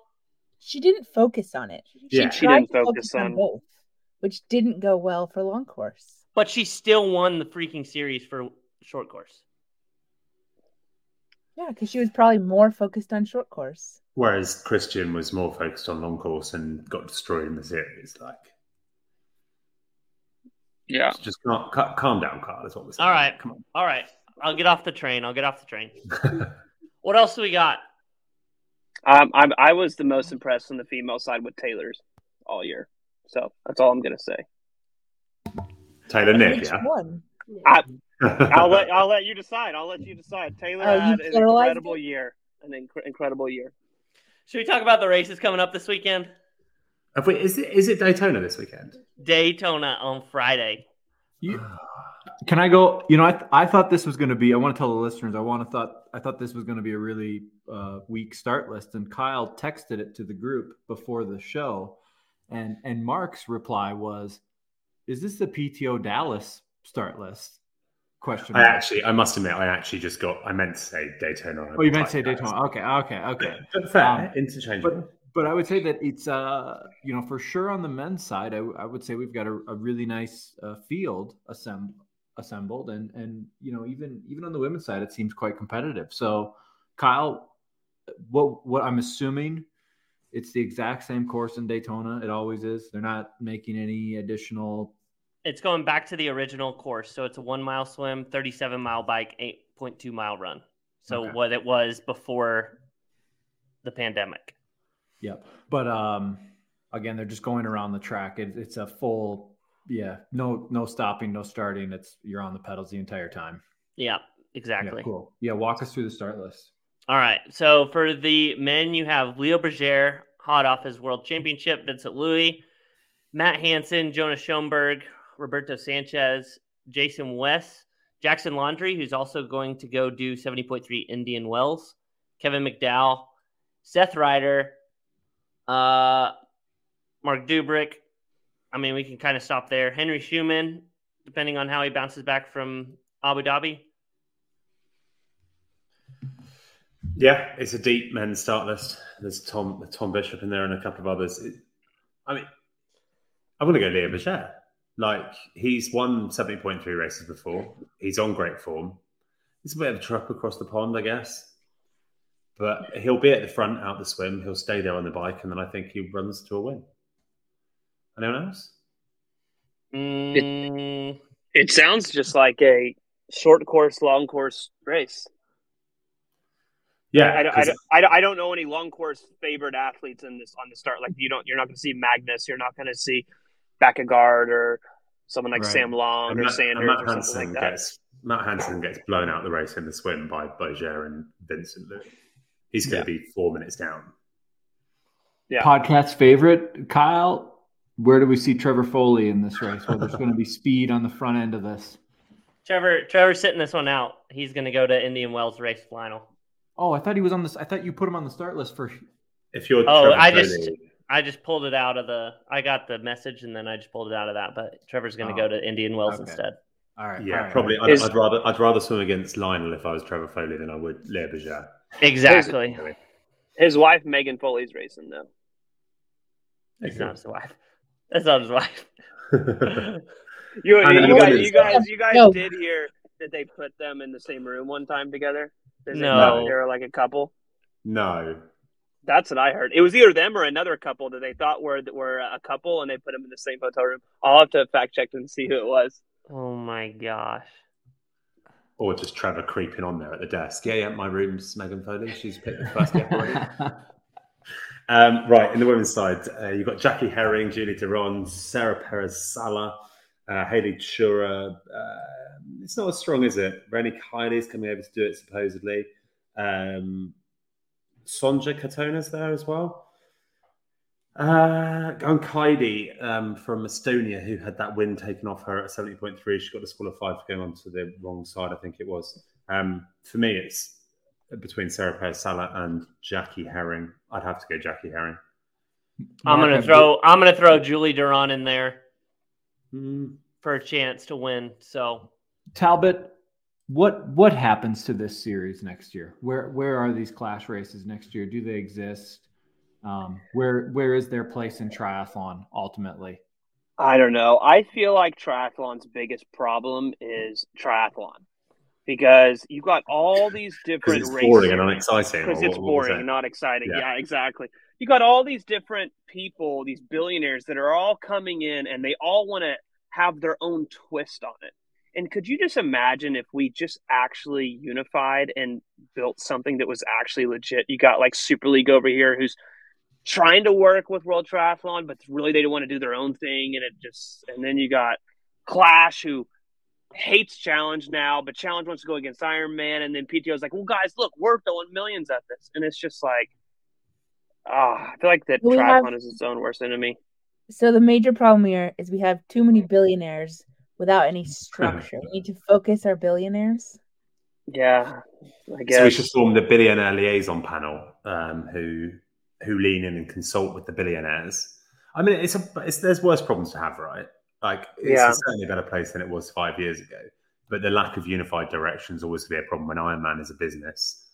She didn't focus on it. She Yeah. She tried didn't to focus on- both, which didn't go well for long course. But she still won the freaking series for short course. Yeah, because she was probably more focused on short course. Whereas Kristian was more focused on long course and got destroyed in the series. Like, Yeah. just calm, ca- calm down, Carl. Is what we're saying. All right. come on. All right, I'll get off the train. I'll get off the train. What else do we got? Um, I'm, I was the most impressed on the female side with Taylor's all year. So that's all I'm gonna say. Taylor Nick, yeah. one? I, I'll let I'll let you decide. I'll let you decide. Taylor Oh, you had an incredible it? year, an inc- incredible year. Should we talk about the races coming up this weekend? We- is it is it Daytona this weekend? Daytona on Friday. You, can I go? You know, I, th- I thought this was going to be. I want to tell the listeners. I want to thought. I thought this was going to be a really uh, weak start list. And Kyle texted it to the group before the show, and and Mark's reply was, "Is this the PTO Dallas start list?" Question. I mark. actually, I must admit, I actually just got. I meant to say Daytona. Oh, you meant to say Daytona. Okay, okay, okay. But fair, Um, interchangeable. But but I would say that it's uh you know for sure on the men's side I, I would say we've got a, a really nice uh, field assemb- assembled and and you know even even on the women's side it seems quite competitive. So Kyle, what what I'm assuming it's the exact same course in Daytona. It always is. They're not making any additional. It's going back to the original course. So it's a one mile swim, 37 mile bike, 8.2 mile run. So Okay. what it was before the pandemic. Yep. But um, again, they're just going around the track. It, it's a full yeah no no stopping no starting. It's you're on the pedals the entire time. Yeah, Yeah, exactly. cool. Yeah, walk us through the start list. All right. So for the men, you have Leo Bergere, hot off his world championship, Vincent Luis, Matt Hansen, Jonas Schomburg, Roberto Sanchez, Jason West, Jackson Laundry, who's also going to go do 70.3 Indian Wells, Kevin McDowell, Seth Rider, Uh, Mark Dubrick. I mean, we can kind of stop there. Henri Schoeman, depending on how he bounces back from Abu Dhabi. Yeah, it's a deep men's start list. There's Tom Tom Bishop in there and a couple of others. It, I mean, I'm going to go Leo Bergere. Like he's won 70.3 races before. He's on great form. He's a bit of a trip across the pond, I guess. But he'll be at the front out the swim. He'll stay there on the bike, and then I think he runs to a win. Anyone else? Mm, It sounds just like a short course, long course race. Yeah, I don't, don't, I I don't know any long course favored athletes in this on the start. Like you don't, you're not going to see Magnus. You're not going to see Baekkegard or someone like Right. Sam Long and or Matt, Sanders Matt or something Hanson like that. gets Matt Hanson gets blown out the race in the swim by Bergere and Vincent Luis. He's going to be four minutes down. Yeah. Podcast favorite, Kyle. Where do we see Trevor Foley in this race? Well, there's going to be speed on the front end of this. Trevor, Trevor's sitting this one out. He's going to go to Indian Wells race final. Oh, I thought he was on this. I thought you put him on the start list for. If you're Oh, Trevor I just- Foley- I just pulled it out of the. I got the message and then I just pulled it out of that. But Trevor's going to Oh, go to Indian Wells okay. instead. All right. yeah, all right, probably. all I'd, Is- I'd rather I'd rather swim against Lionel if I was Trevor Foley than I would Leo Bergere. Exactly. His wife Megan Foley's racing though. That's not his wife. That's not his wife. You, And then you guys, you guys, you guys No. did hear that they put them in the same room one time together. That they No. they were like a couple. no, That's what I heard. It was either them or another couple that they thought were were a couple, and they put them in the same hotel room. I'll have to fact check and see who it was. oh my gosh. or just Trevor creeping on there at the desk. Yeah, yeah, my room's Megan Foley. She's picked the first gap already. Um, right, in the women's side, uh, you've got Jackie Hering, Julie Derron, Sarah Perez Sala, uh, Haley Chura. Uh, it's not as strong, is it? Renee Kiley's coming over to do it, supposedly. Um, Sonja Katona's there as well. Uh, and Kaidi um, from Estonia, who had that win taken off her at 70.3. She got disqualified for going onto the wrong side, I think it was. Um, for me, it's between Sarah Perez Sala and Jackie Hering. I'd have to go Jackie Hering. I'm gonna throw. I'm gonna throw Julie Derron in there Hmm. for a chance to win. So Talbot. What what happens to this series next year? Where where are these clash races next year? Do they exist? Um, where where is their place in triathlon ultimately? I don't know. I feel like triathlon's biggest problem is triathlon because you've got all these Because different it's races. boring and unexciting. because it's what- what boring, it? not exciting. Yeah. Yeah. exactly. You got all these different people, these billionaires that are all coming in, and they all want to have their own twist on it. And could you just imagine if we just actually unified and built something that was actually legit? You got like Super League over here, who's trying to work with World Triathlon, but really they don't want to do their own thing, and it just. And then you got Clash, who hates Challenge now, but Challenge wants to go against Ironman, and then PTO is like, "Well, guys, look, we're throwing millions at this," and it's just like, ah, I feel like that We triathlon have- is its own worst enemy. So the major problem here is we have too many billionaires without any structure. we need to focus our billionaires. Yeah, I guess. So we should form the billionaire liaison panel, um, who who lean in and consult with the billionaires. I mean, it's a it's, there's worse problems to have, right? Like it's Yeah. certainly a better place than it was five years ago. But the lack of unified direction is always going to be a problem. When Ironman is a business,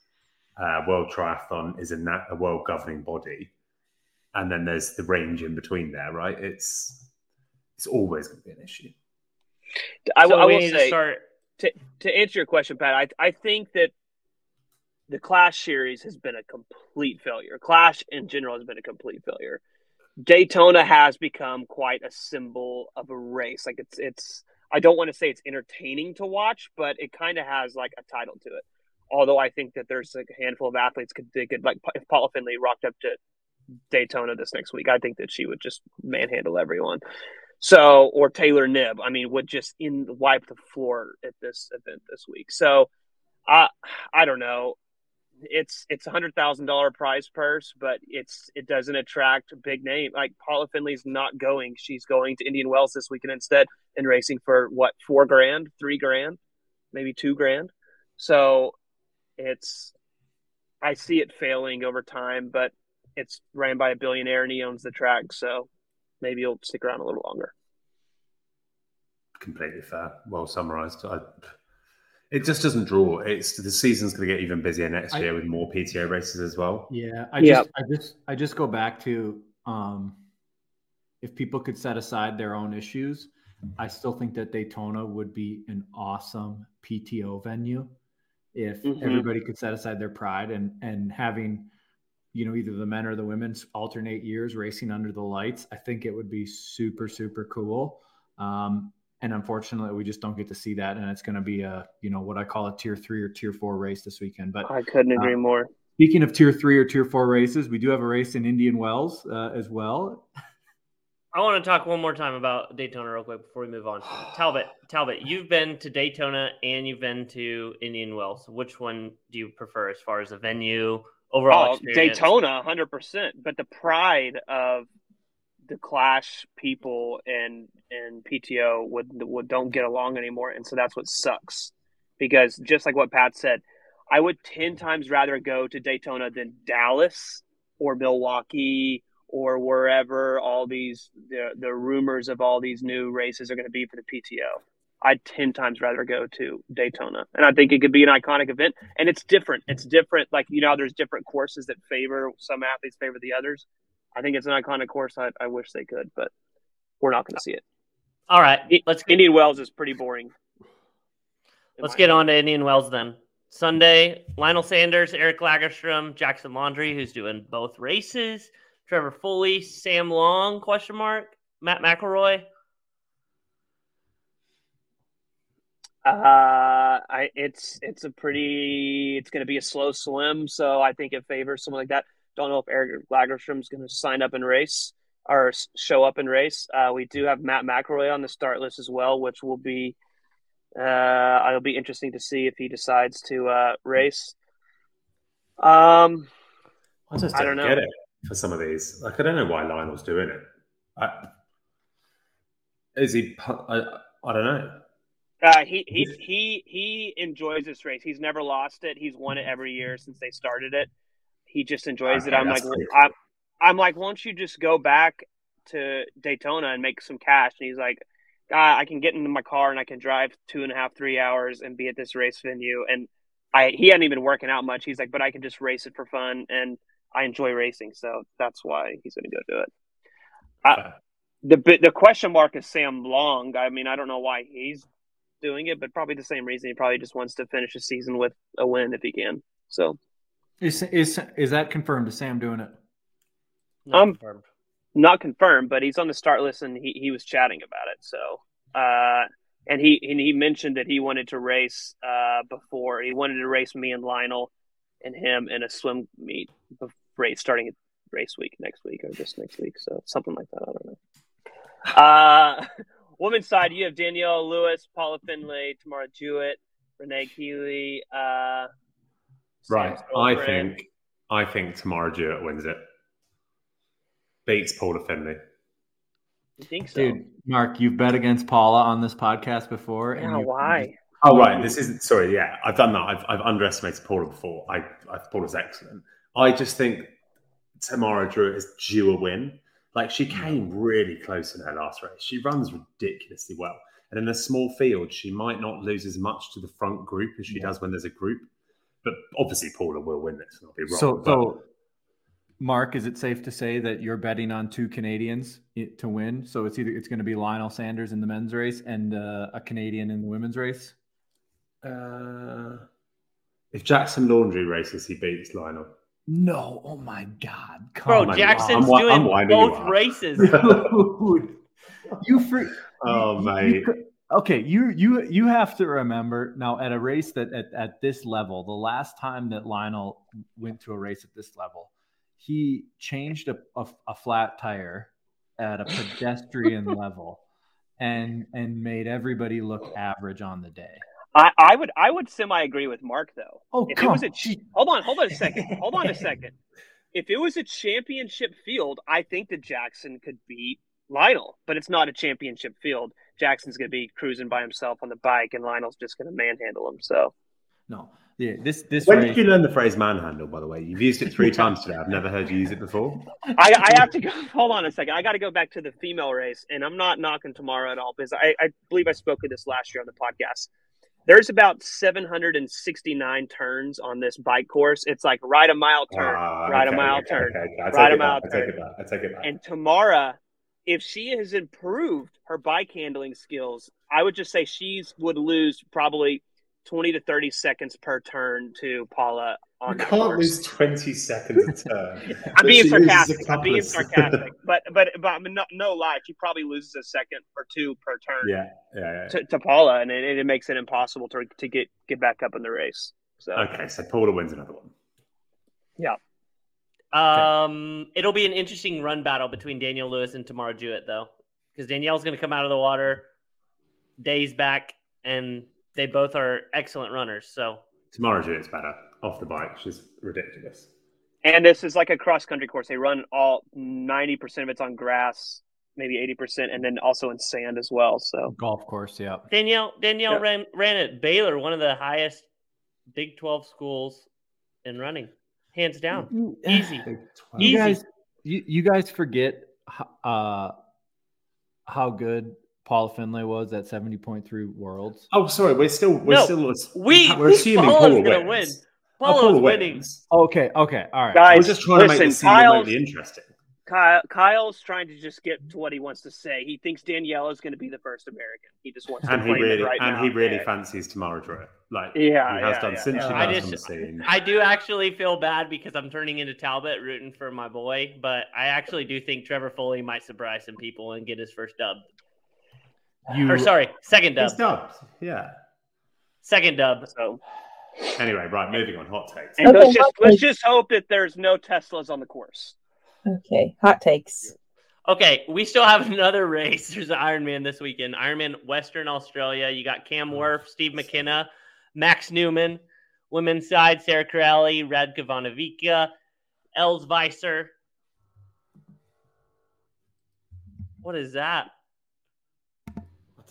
uh, World Triathlon is a, na- a world governing body, and then there's the range in between there, right? It's it's always going to be an issue. I, so will- I will need to say start. to to answer your question, Pat. I I think that the Clash series has been a complete failure. Clash in general has been a complete failure. Daytona has become quite a symbol of a race. Like it's it's I don't want to say it's entertaining to watch, but it kind of has like a title to it. Although I think that there's like a handful of athletes could they could like if Paula Findlay rocked up to Daytona this next week, I think that she would just manhandle everyone. So or Taylor Knibb, I mean, would just in wipe the floor at this event this week. So I I don't know. It's it's a hundred thousand dollar prize purse, but it's it doesn't attract big name. Like Paula Findlay's not going. She's going to Indian Wells this weekend instead and racing for what four grand, three grand, maybe two grand. So it's I see it failing over time, but it's ran by a billionaire and he owns the track, so maybe he'll stick around a little longer. Completely fair. Well summarized. I, it just doesn't draw. It's the season's going to get even busier next I- year with more PTO races as well. Yeah, I Yeah. just, I just, I just go back to um, if people could set aside their own issues, I still think that Daytona would be an awesome PTO venue if Mhm. everybody could set aside their pride and and having, you know, either the men or the women alternate years racing under the lights. I think it would be super super cool. Um, and unfortunately, we just don't get to see that, and it's going to be a you know what I call a tier three or tier four race this weekend. But I couldn't agree Uh, more. Speaking of tier three or tier four races, we do have a race in Indian Wells uh, as well. I want to talk one more time about Daytona real quick before we move on. Talbot, Talbot, you've been to Daytona and you've been to Indian Wells. Which one do you prefer as far as the venue, overall Oh, experience? Daytona, hundred percent. But the pride of the Clash people and and PTO would would don't get along anymore, and so that's what sucks. Because just like what Pat said, I would ten times rather go to Daytona than Dallas or Milwaukee or wherever all these the the rumors of all these new races are going to be for the PTO. I'd ten times rather go to Daytona, and I think it could be an iconic event. And it's different. It's different. Like you know, there's different courses that favor some athletes favor the others. I think it's an iconic course. I, I wish they could, but we're not going to see it. All right, let's get Indian Wells is pretty boring. let's get opinion. on to Indian Wells then. Sunday, Lionel Sanders, Eric Lagerstrom, Jackson Laundry, who's doing both races. Trevor Foley, Sam Long? Question mark. Matt McElroy. Uh, I it's it's a pretty it's going to be a slow swim, so I think it favors someone like that. Don't know if Eric Lagerstrom's going to sign up and race or show up and race. Uh, we do have Matt McElroy on the start list as well, which will be uh, it'll be interesting to see if he decides to uh, race. Um, I just don't, don't know. get it for some of these. Like, I don't know why Lionel's doing it. I, is he? I, I don't know. Uh, he he he he enjoys this race. He's never lost it. He's won it every year since they started it. He just enjoys it. I'm like, I'm, I'm like, won't you just go back to Daytona and make some cash? And he's like, ah, I can get into my car and I can drive two and a half, three hours and be at this race venue. And I he hadn't even working out much. He's like, but I can just race it for fun and I enjoy racing, so that's why he's going to go do it. Fair. the the question mark is Sam Long. I mean, I don't know why he's doing it, but probably the same reason. He probably just wants to finish the season with a win if he can. So Is is is that confirmed? Is Sam doing it? Not Um, confirmed. not confirmed, but he's on the start list and he, he was chatting about it. So uh, and he and he mentioned that he wanted to race uh, before he wanted to race me and Lionel and him in a swim meet race starting at race week next week or just next week. So something like that. I don't know. Uh, women's side, you have Danielle Lewis, Paula Findlay, Tamara Jewett, Renee Kiley. Uh, Right. I think I think Tamara Jewett wins it. Beats Paula Findlay. You think so? Dude, Mark, you've bet against Paula on this podcast before. yeah, you, why? Oh right, this isn't sorry. Yeah, I've done that. I've, I've underestimated Paula before. I, I Paula's excellent. I just think Tamara Drew is due a win. Like she came really close in her last race. She runs ridiculously well, and in a small field, she might not lose as much to the front group as she does when there's a group. But obviously, Paula will win this. and I'll be wrong. So, but- so Mark, is it safe to say that you're betting on two Canadians to win? So it's either it's going to be Lionel Sanders in the men's race and uh, a Canadian in the women's race. uh, if Jackson Laundry races, he beats Lionel. No, oh my God, come Bro, on. Jackson's I'm wi- I'm doing winding you both races. Dude, you free. Oh, my. you okay, you you you have to remember now at a race that at, at this level, the last time that Lionel went to a race at this level, he changed a, a, a flat tire at a pedestrian level and and made everybody look average on the day. I, I would I would semi agree with Mark though. Oh, if it was a on. ch- hold on, hold on a second, hold on a second. If it was a championship field, I think that Jackson could beat Lionel, but it's not a championship field. Jackson's going to be cruising by himself on the bike, and Lionel's just going to manhandle him. So No, Yeah, this this When race. did you learn the phrase manhandle? By the way, you've used it three times today. I've never heard you use it before. I, I have to go. Hold on a second. I got to go back to the female race, and I'm not knocking tomorrow at all because I, I believe I spoke of this last year on the podcast. There's about 769 turns on this bike course. It's like ride a mile turn, Ah, ride okay, a mile okay, turn, okay, take ride a mile back, I take turn. I take it back. And Tamara, if she has improved her bike handling skills, I would just say she's would lose probably 20 to 30 seconds per turn to Paula You on that can't course. lose 20 seconds a turn. I'm being she loses a sarcastic. I'm being sarcastic. but but but I mean, no, no lie, she probably loses a second or two per turn yeah, yeah, yeah. to, to Paula, and it, it makes it impossible to to get get back up in the race. So Okay, so Paula wins another one. Yeah. Um, it'll be an interesting run battle between Danielle Lewis and Tamara Jewett, though, because Danielle's going to come out of the water days back, and they both are excellent runners. So Tamara Jewett's better off the bike. She's ridiculous. and this is like a cross country course. They run all ninety percent of it's on grass, maybe eighty percent, and then also in sand as well. So golf course? Yeah. Danielle Danielle Yeah. ran ran at Baylor, one of the highest Big Twelve schools in running, hands down, easy. Big Easy. You guys, you, you guys forget uh, how good Paula Findlay was at seventy point three worlds. Oh, sorry. We're still we're No, still we- we're assuming Paula's Paula gonna wins. win. Oh, Paula's Paula winning. wins. Okay, okay, all right. guys, We're just trying to make listen, this scene Kyle's, remotely interesting. Kyle, Kyle's trying to just get to what he wants to say. He thinks Danielle is going to be the first American. He just wants And to he claim really it right and now. he really Yeah. fancies Tamara Drew. Like Yeah, he has yeah, done yeah, since yeah. she I got just- on the scene. I do actually feel bad because I'm turning into Talbot, rooting for my boy, but I actually do think Trevor Foley might surprise some people and get his first dub. You Or sorry, second dub. He's dubbed. Yeah. Second dub. So, Anyway, right, moving on. Hot takes. Okay, let's just hot let's just hope that there's no Teslas on the course. Okay, hot takes. Okay, we still have another race. There's an Ironman this weekend. Ironman Western Australia. You got Cam Wurf, Steve McKenna, Max Neumann. Women's side, Sarah Corelli, Radka Vonovica, Els Visser. What is that?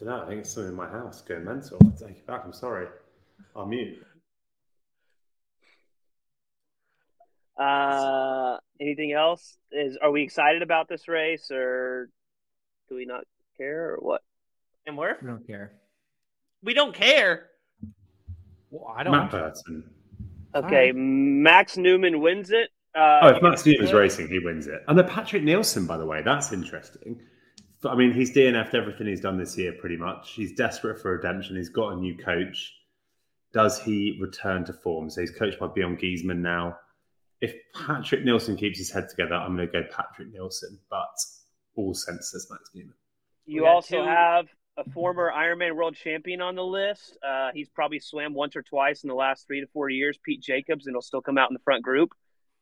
I don't know. I think it's something in my house going mental. I take it back. I'm sorry. I'll mute. Uh, anything else? Is are we excited about this race, or do we not care, or what? Cam Wurf? we don't care. We don't care. Well, I don't. Matt Burton. Okay, Alright. Max Neumann wins it. Uh, Oh, if Max can Stevens racing, he wins it. And the Patrick Nielsen, by the way, that's interesting. But, I mean, he's DNF'd everything he's done this year, pretty much. He's desperate for redemption. He's got a new coach. Does he return to form? So he's coached by Bjorn Giesman now. If Patrick Nielsen keeps his head together, I'm going to go Patrick Nielsen. But all senses, Max Neumann. You also two- have a former Ironman world champion on the list. Uh, he's probably swam once or twice in the last three to four years, Pete Jacobs, and he'll still come out in the front group.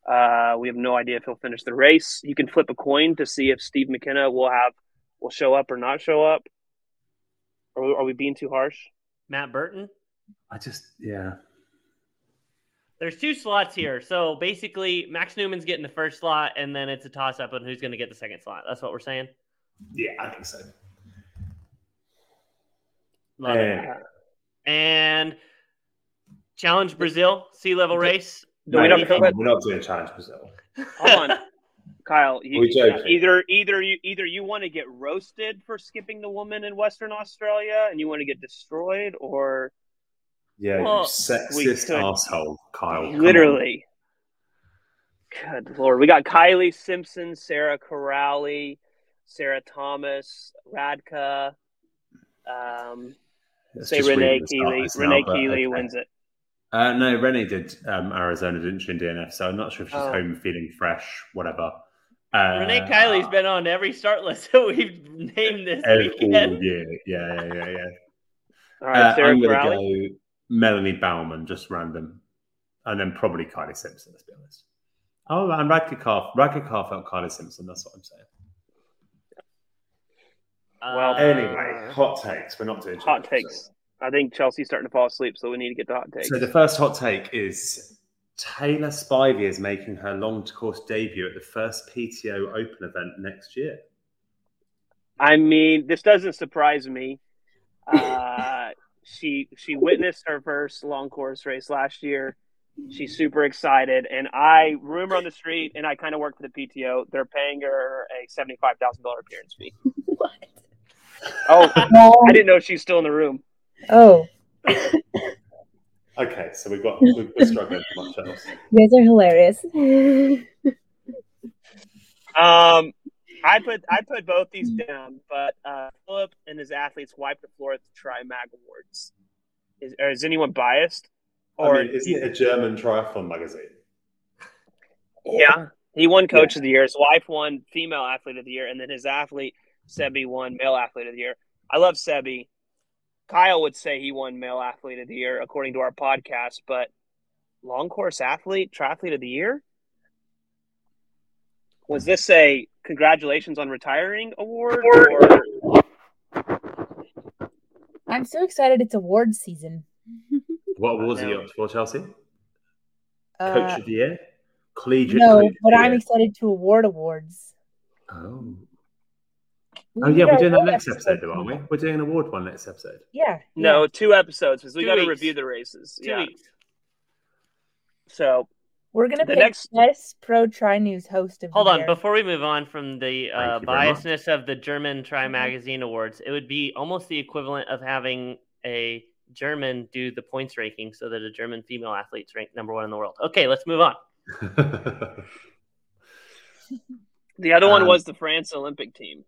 Uh, we have no idea if he'll finish the race. You can flip a coin to see if Steve McKenna will have will show up or not show up. Are we, are we being too harsh? Matt Burton. I just, yeah. There's two slots here. So basically, Max Neumann's getting the first slot, and then it's a toss up on who's going to get the second slot. That's what we're saying. Yeah, I think so. Love it. And Challenge Brazil, sea level race. Do we not Anything- talk about- we're not doing Challenge Brazil. Hold on, Kyle. You, either either you either you want to get roasted for skipping the woman in Western Australia, and you want to get destroyed, or Yeah, Well, sexist asshole, Kyle. On. literally. Good lord, we got Kylie Simpson, Sarah Corrali, Sarah Thomas, Radka. Um, Let's say Renee Kiley. starters now, Renee Kiley okay. wins it. Uh, no, Renee did um, Arizona, didn't she, in DNF? So I'm not sure if she's Oh. home feeling fresh, whatever. Uh, Renee Kiley's been on every start list that we've named this all weekend. year. Yeah, yeah, yeah, yeah. All right, Uh, Sarah I'm going to go Melanie Bauman, just random. And then probably Kylie Simpson, let's be honest. Oh, and Radka Carr. Radka Carr felt Kylie Simpson, that's what I'm saying. Well, Uh, Anyway, hot takes. We're not doing Hot takes. Brazil. I think Chelsea's starting to fall asleep, so we need to get to hot takes. So the first hot take is Taylor Spivey is making her long course debut at the first PTO Open event next year. I mean, this doesn't surprise me. Uh, she she witnessed her first long course race last year. She's super excited, and I rumor on the street, and I kind of work for the PTO. They're paying her a seventy five thousand dollar appearance fee. what? Oh, I didn't know she's still in the room. Oh, Okay, so we've got we're we're struggling too much else. You guys are hilarious. Um, I put I put both these down, but uh, Philip and his athletes wiped the floor at the Tri Mag Awards. Is, or is anyone biased? Or I mean, isn't it a German triathlon magazine? yeah, he won Coach of the Year. His wife won Female Athlete of the Year, and then his athlete Sebi won Male Athlete of the Year. I love Sebi. Kyle would say he won Male Athlete of the Year according to our podcast, but long course athlete, triathlete of the year. Was this a congratulations on retiring award or I'm so excited! It's awards season. What awards are you up for, Chelsea? Coach Uh, of the year, collegiate. no, but the I'm excited to award awards. Oh, We oh yeah, we're doing that next episode, though, aren't we? We're doing an award one next episode. Yeah. no? Two episodes because we got to review the races. Two yeah. weeks. So We're gonna be The pick next- best pro tri news host of Hold the on, year. before we move on from the uh, Thank you very much. biasness of the German Tri Magazine Awards, it would be almost the equivalent of having a German do the points ranking so that a German female athlete's ranked number one in the world. Okay, let's move on. the other one Um, was the France Olympic team.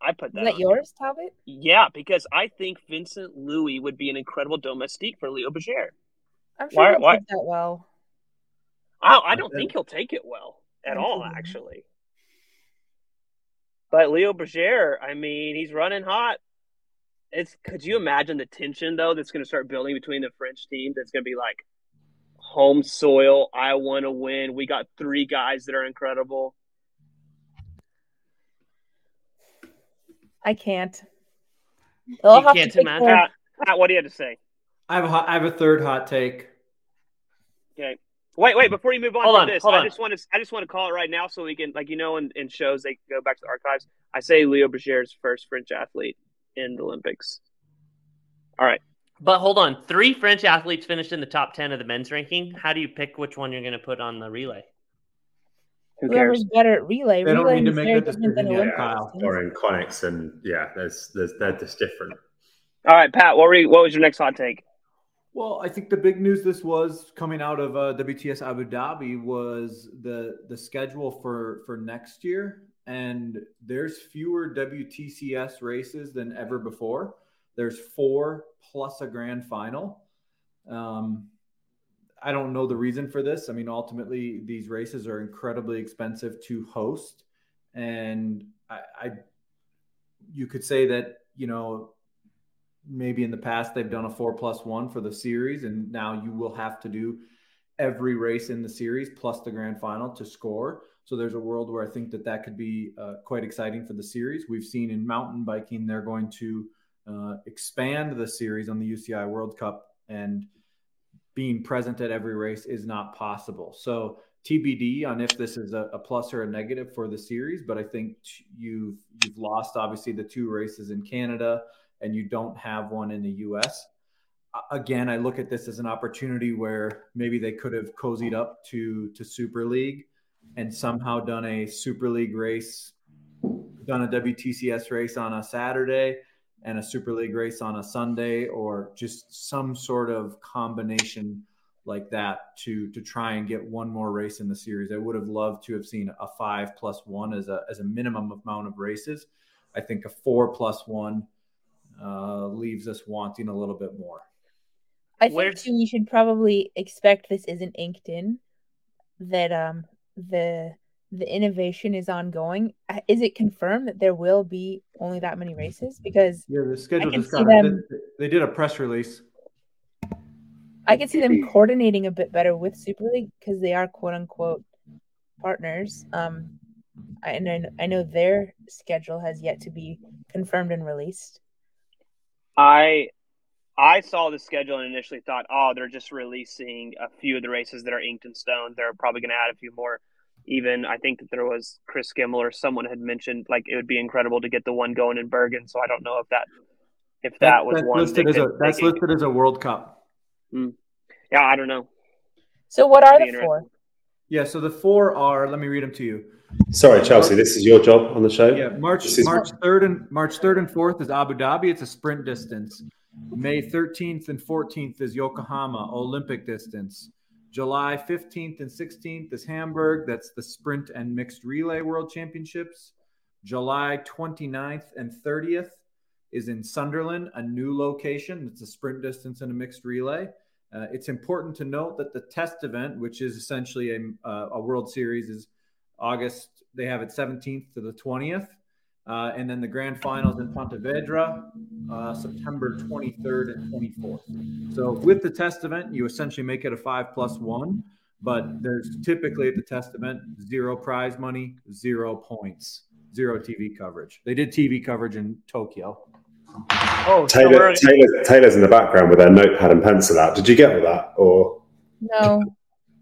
I put Is that. that on yours, Talbot? Yeah, because I think Vincent Luis would be an incredible domestique for Leo Bergere. I'm sure Why- he'll why- take that well. I, I don't think he'll take it well at I all, actually. But Leo Bergere, I mean, he's running hot. It's could you imagine the tension though that's going to start building between the French team? That's going to be like home soil. I want to win. We got three guys that are incredible. I can't. They'll You can't to imagine. their- Pat, Pat, what do you have to say? I have a hot, I have a third hot take. Okay. Wait, wait. Before you move on Hold from on, this, hold I on. just want to I just want to call it right now so we can like you know in, in shows they go back to the archives. I say Leo Bergere's first French athlete in the Olympics. All right. But hold on, three French athletes finished in the top 10 of the men's ranking. How do you pick which one you're going to put on the relay? Who Whoever's cares? better at relay. They don't relay need to make very that different than decision yet, Olympics. Kyle. or in conics, and yeah, there's, there's they're just different. All right, Pat. What were you, what was your next hot take? Well, I think the big news this was coming out of uh, WTS Abu Dhabi was the the schedule for for next year, and there's fewer WTCS races than ever before. There's four plus a grand final. Um, I don't know the reason for this. I mean, ultimately, these races are incredibly expensive to host, and I, I you could say that you know maybe in the past they've done a four plus one for the series, and now you will have to do every race in the series plus the grand final to score. So there's a world where I think that that could be uh, quite exciting for the series. We've seen in mountain biking they're going to uh, expand the series on the UCI World Cup, and being present at every race is not possible. So TBD on if this is a, a plus or a negative for the series, but I think you've you've lost obviously the two races in Canada and you don't have one in the US. Again, I look at this as an opportunity where maybe they could have cozied up to to Super League and somehow done a Super League race, done a WTCS race on a Saturday and a Super League race on a Sunday, or just some sort of combination like that to to try and get one more race in the series. I would have loved to have seen a five plus one as a as a minimum amount of races. I think a four plus one uh, leaves us wanting a little bit more. I think Where's- too, we should probably expect this isn't inked in. That um the the innovation is ongoing. Uh, Is it confirmed that there will be only that many races? Because Yeah, the schedule can just see got them- they, they did a press release. I can see them coordinating a bit better with Super League because they are quote unquote partners. Um, and I, I know their schedule has yet to be confirmed and released. I I saw the schedule and initially thought, oh, they're just releasing a few of the races that are inked in stone. They're probably going to add a few more. Even I think that there was Chris Skimmel or someone had mentioned like it would be incredible to get the one going in Bergen. So I don't know if that if that, was that's one. listed they as a could- they that's could- listed as a World Cup. Hmm. Yeah, I don't know. So what are Be the four? Yeah, so the four are. Let me read them to you. Sorry, Chelsea. This is your job on the show. Yeah, March is- March third and March third and fourth is Abu Dhabi. It's a sprint distance. May thirteenth and fourteenth is Yokohama Olympic distance. July fifteenth and sixteenth is Hamburg. That's the sprint and mixed relay world championships. July 29th and thirtieth is in Sunderland, a new location. It's a sprint distance and a mixed relay. Uh, it's important to note that the test event, which is essentially a, uh, a World Series, is August. They have it 17th to the 20th. Uh, and then the grand finals in Pontevedra, uh, September 23rd and 24th. So with the test event, you essentially make it a five plus one, but there's typically at the test event zero prize money, zero points, zero TV coverage. They did TV coverage in Tokyo. Oh, Taylor, we're- Taylor, Taylor's in the background with her notepad and pencil out. Did you get all that? Or No,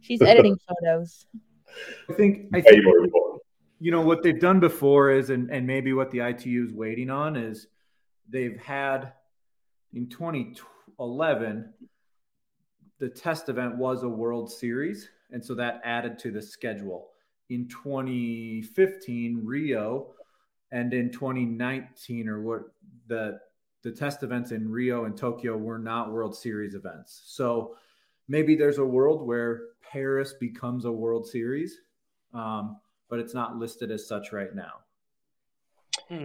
she's editing photos. I think I way think more important? You know what they've done before is and, and maybe what the itu is waiting on is they've had in 2011 the test event was a world series and so that added to the schedule. In 2015 rio and in 2019 or what the the test events in rio and tokyo were not world series events. So maybe there's a world where paris becomes a world series. Um, but it's not listed as such right now.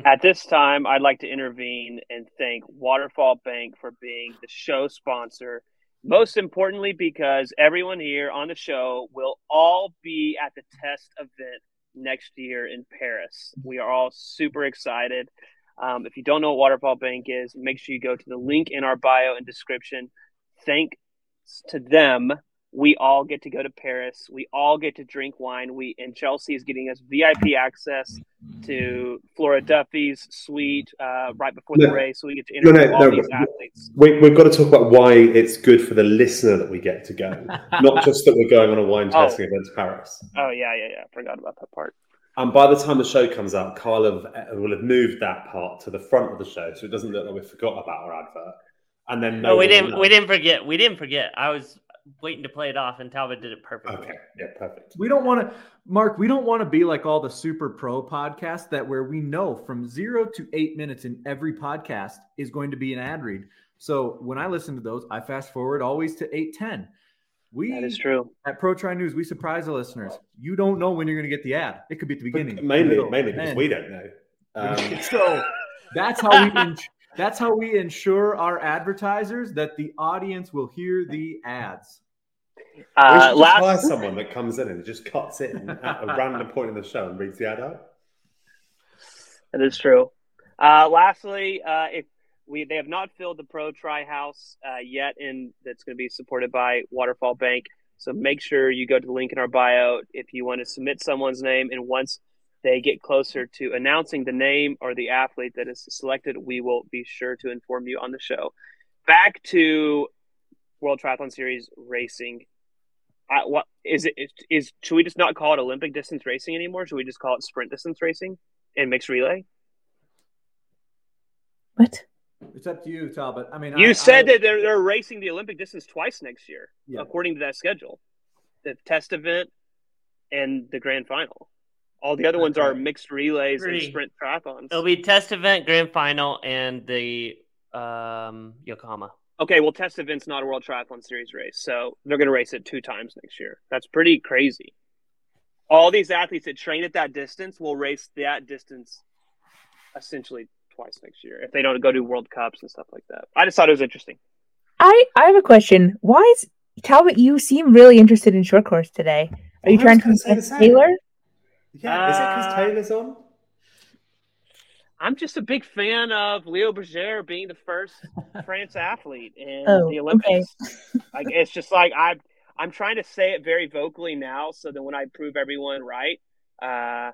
At this time, I'd like to intervene and thank Waterfall Bank for being the show sponsor. Most importantly, because everyone here on the show will all be at the test event next year in Paris. We are all super excited. Um, if you don't know what Waterfall Bank is, make sure you go to the link in our bio and description. Thanks to them, we all get to go to Paris. We all get to drink wine. We and Chelsea is getting us VIP access to Flora Duffy's suite uh, right before the race, so we get to No, interview no, all no, these athletes. We, we've got to talk about why it's good for the listener that we get to go, not just that we're going on a wine Oh. tasting event to Paris. Oh yeah, yeah, yeah. I Forgot about that part. And by the time the show comes out, Kyle have, uh, will have moved that part to the front of the show, so it doesn't look like we forgot about our advert. And then No, no we didn't. will We didn't forget. We didn't forget. I was waiting to play it off, and Talbot did it perfectly. Okay, yeah, perfect. We don't want to, Mark, we don't want to be like all the super pro podcasts that where we know from zero to eight minutes in every podcast is going to be an ad read. So when I listen to those, I fast forward always to 810. We That is true. at Pro Tri News, we surprise the listeners. You don't know when you're going to get the ad. It could be at the beginning. But mainly, middle, mainly because end. we don't know. Um, so that's how we ins- that's how we ensure our advertisers that the audience will hear the ads. we Uh, should just hire last, someone that comes in and just cuts in at a random point in the show and reads the ad out. that is true. Uh, lastly, uh, if we they have not filled the Pro try House uh, yet, and that's going to be supported by Waterfall Bank. So make sure you go to the link in our bio if you want to submit someone's name, and once they get closer to announcing the name or the athlete that is selected, we will be sure to inform you on the show. Back to World Triathlon Series racing. I, what is it? Is, is should we just not call it Olympic distance racing anymore? Should we just call it sprint distance racing and mixed relay? What? It's up to you, Talbot. I mean, You I- said I- that they're they're racing the Olympic distance twice next year, Yeah. according to that schedule. The test event and the grand final. All the other ones are mixed relays and Three. sprint triathlons. It'll be test event, grand final, and the um, Yokohama. Okay, well, test event's not a World Triathlon Series race, so they're going to race it two times next year. That's pretty crazy. All these athletes that train at that distance will race that distance essentially twice next year if they don't go to World Cups and stuff like that. I just thought it was interesting. I I have a question. Why is Talbot? You seem really interested in short course today. Are you trying to gonna say the impress same. Taylor? Yeah, is it because Uh, Taylor's on? I'm just a big fan of Leo Bergere being the first France athlete in Oh, the okay. Olympics. like it's just like I I'm trying to say it very vocally now, so that when I prove everyone right uh,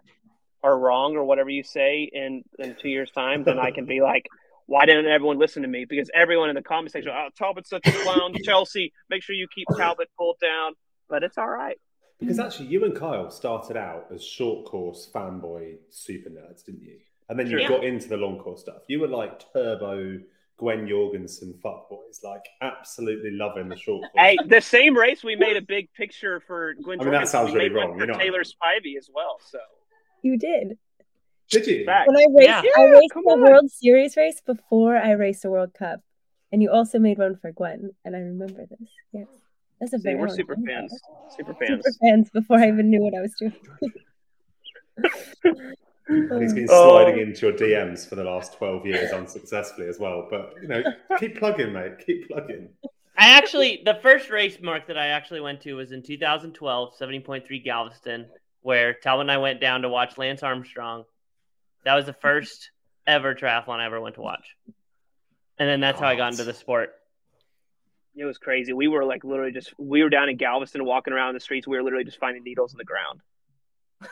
or wrong or whatever you say in in two years' time, then I can be like, why didn't everyone listen to me? Because everyone in the comment section, oh, Talbot's such a clown. Chelsea, make sure you keep Talbot pulled down. But it's all right. Because mm. actually, you and Kyle started out as short course fanboy super nerds, didn't you? And then you Sure. got into the long course stuff. You were like turbo Gwen Jorgensen fuckboys, like absolutely loving the short course. Hey, the same race we made a big picture for Gwen. I mean, that sounds really wrong. For You're not- Taylor Spivey as well. So You did. Did you? Fact. When I raced, Yeah. I raced come the on. World Series race before I raced the World Cup, and you also made one for Gwen, and I remember this. Yes, that's a See, very we're super time fans. Super fans. Super fans before I even knew what I was doing. And he's been Oh. sliding into your DMs for the last 12 years unsuccessfully as well. But, you know, keep plugging, mate. Keep plugging. I actually, the first race, Mark, that I actually went to was in 2012, 70.3 Galveston, where Talbot and I went down to watch Lance Armstrong. That was the first ever triathlon I ever went to watch. And then that's how I got into the sport. It was crazy. We were like literally just we were down in Galveston walking around the streets. We were literally just finding needles in the ground.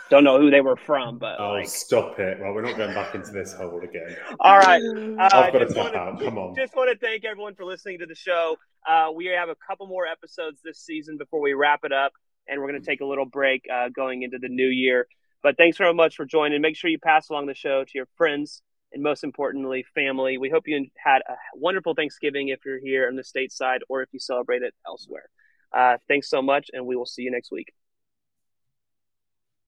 Don't know who they were from, but Oh, like stop it. Well, we're not going back into this hole again. all right. Uh, I've got to just tap out. Come on. Just want to thank everyone for listening to the show. Uh, we have a couple more episodes this season before we wrap it up, and we're going to take a little break uh, going into the new year. But thanks very much for joining. Make sure you pass along the show to your friends and most importantly, family. We hope you had a wonderful Thanksgiving if you're here on the stateside or if you celebrate it elsewhere. Uh, thanks so much, and we will see you next week.